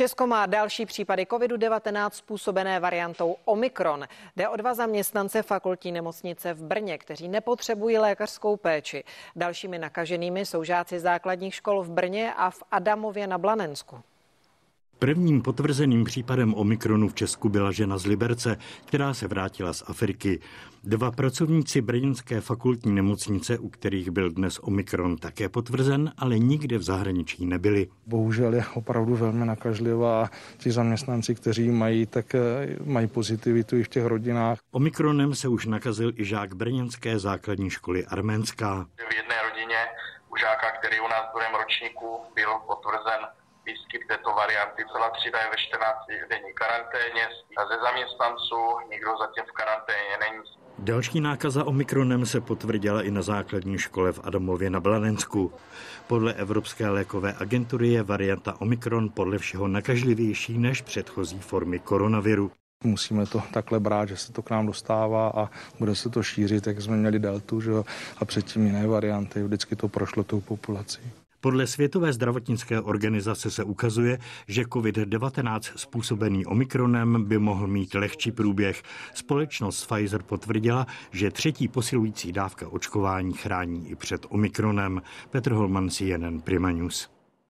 Česko má další případy COVID-19 způsobené variantou Omikron. Jde o dva zaměstnance fakultní nemocnice v Brně, kteří nepotřebují lékařskou péči. Dalšími nakaženými jsou žáci základních škol v Brně a v Adamově na Blanensku. Prvním potvrzeným případem Omikronu v Česku byla žena z Liberce, která se vrátila z Afriky. Dva pracovníci Brněnské fakultní nemocnice, u kterých byl dnes Omikron také potvrzen, ale nikde v zahraničí nebyli. Bohužel je opravdu velmi nakažlivá. Ti zaměstnanci, kteří mají, tak eh, mají pozitivitu i v těch rodinách. Omikronem se už nakazil i žák Brněnské základní školy Arménská. V jedné rodině u žáka, který u nás v druhém ročníku byl potvrzen varianty. Celá třída je ve 14 denní karanténě. A ze zaměstnanců nikdo zatím v karanténě není. Další nákaza Omikronem se potvrdila i na základní škole v Adamově na Blanensku. Podle Evropské lékové agentury je varianta Omikron podle všeho nakažlivější než předchozí formy koronaviru. Musíme to takhle brát, že se to k nám dostává a bude se to šířit, jak jsme měli deltu že? a předtím jiné varianty. Vždycky to prošlo tou populací. Podle Světové zdravotnické organizace se ukazuje, že COVID-19 způsobený Omikronem by mohl mít lehčí průběh. Společnost Pfizer potvrdila, že třetí posilující dávka očkování chrání i před Omikronem. Petr Holman, CNN Prima News.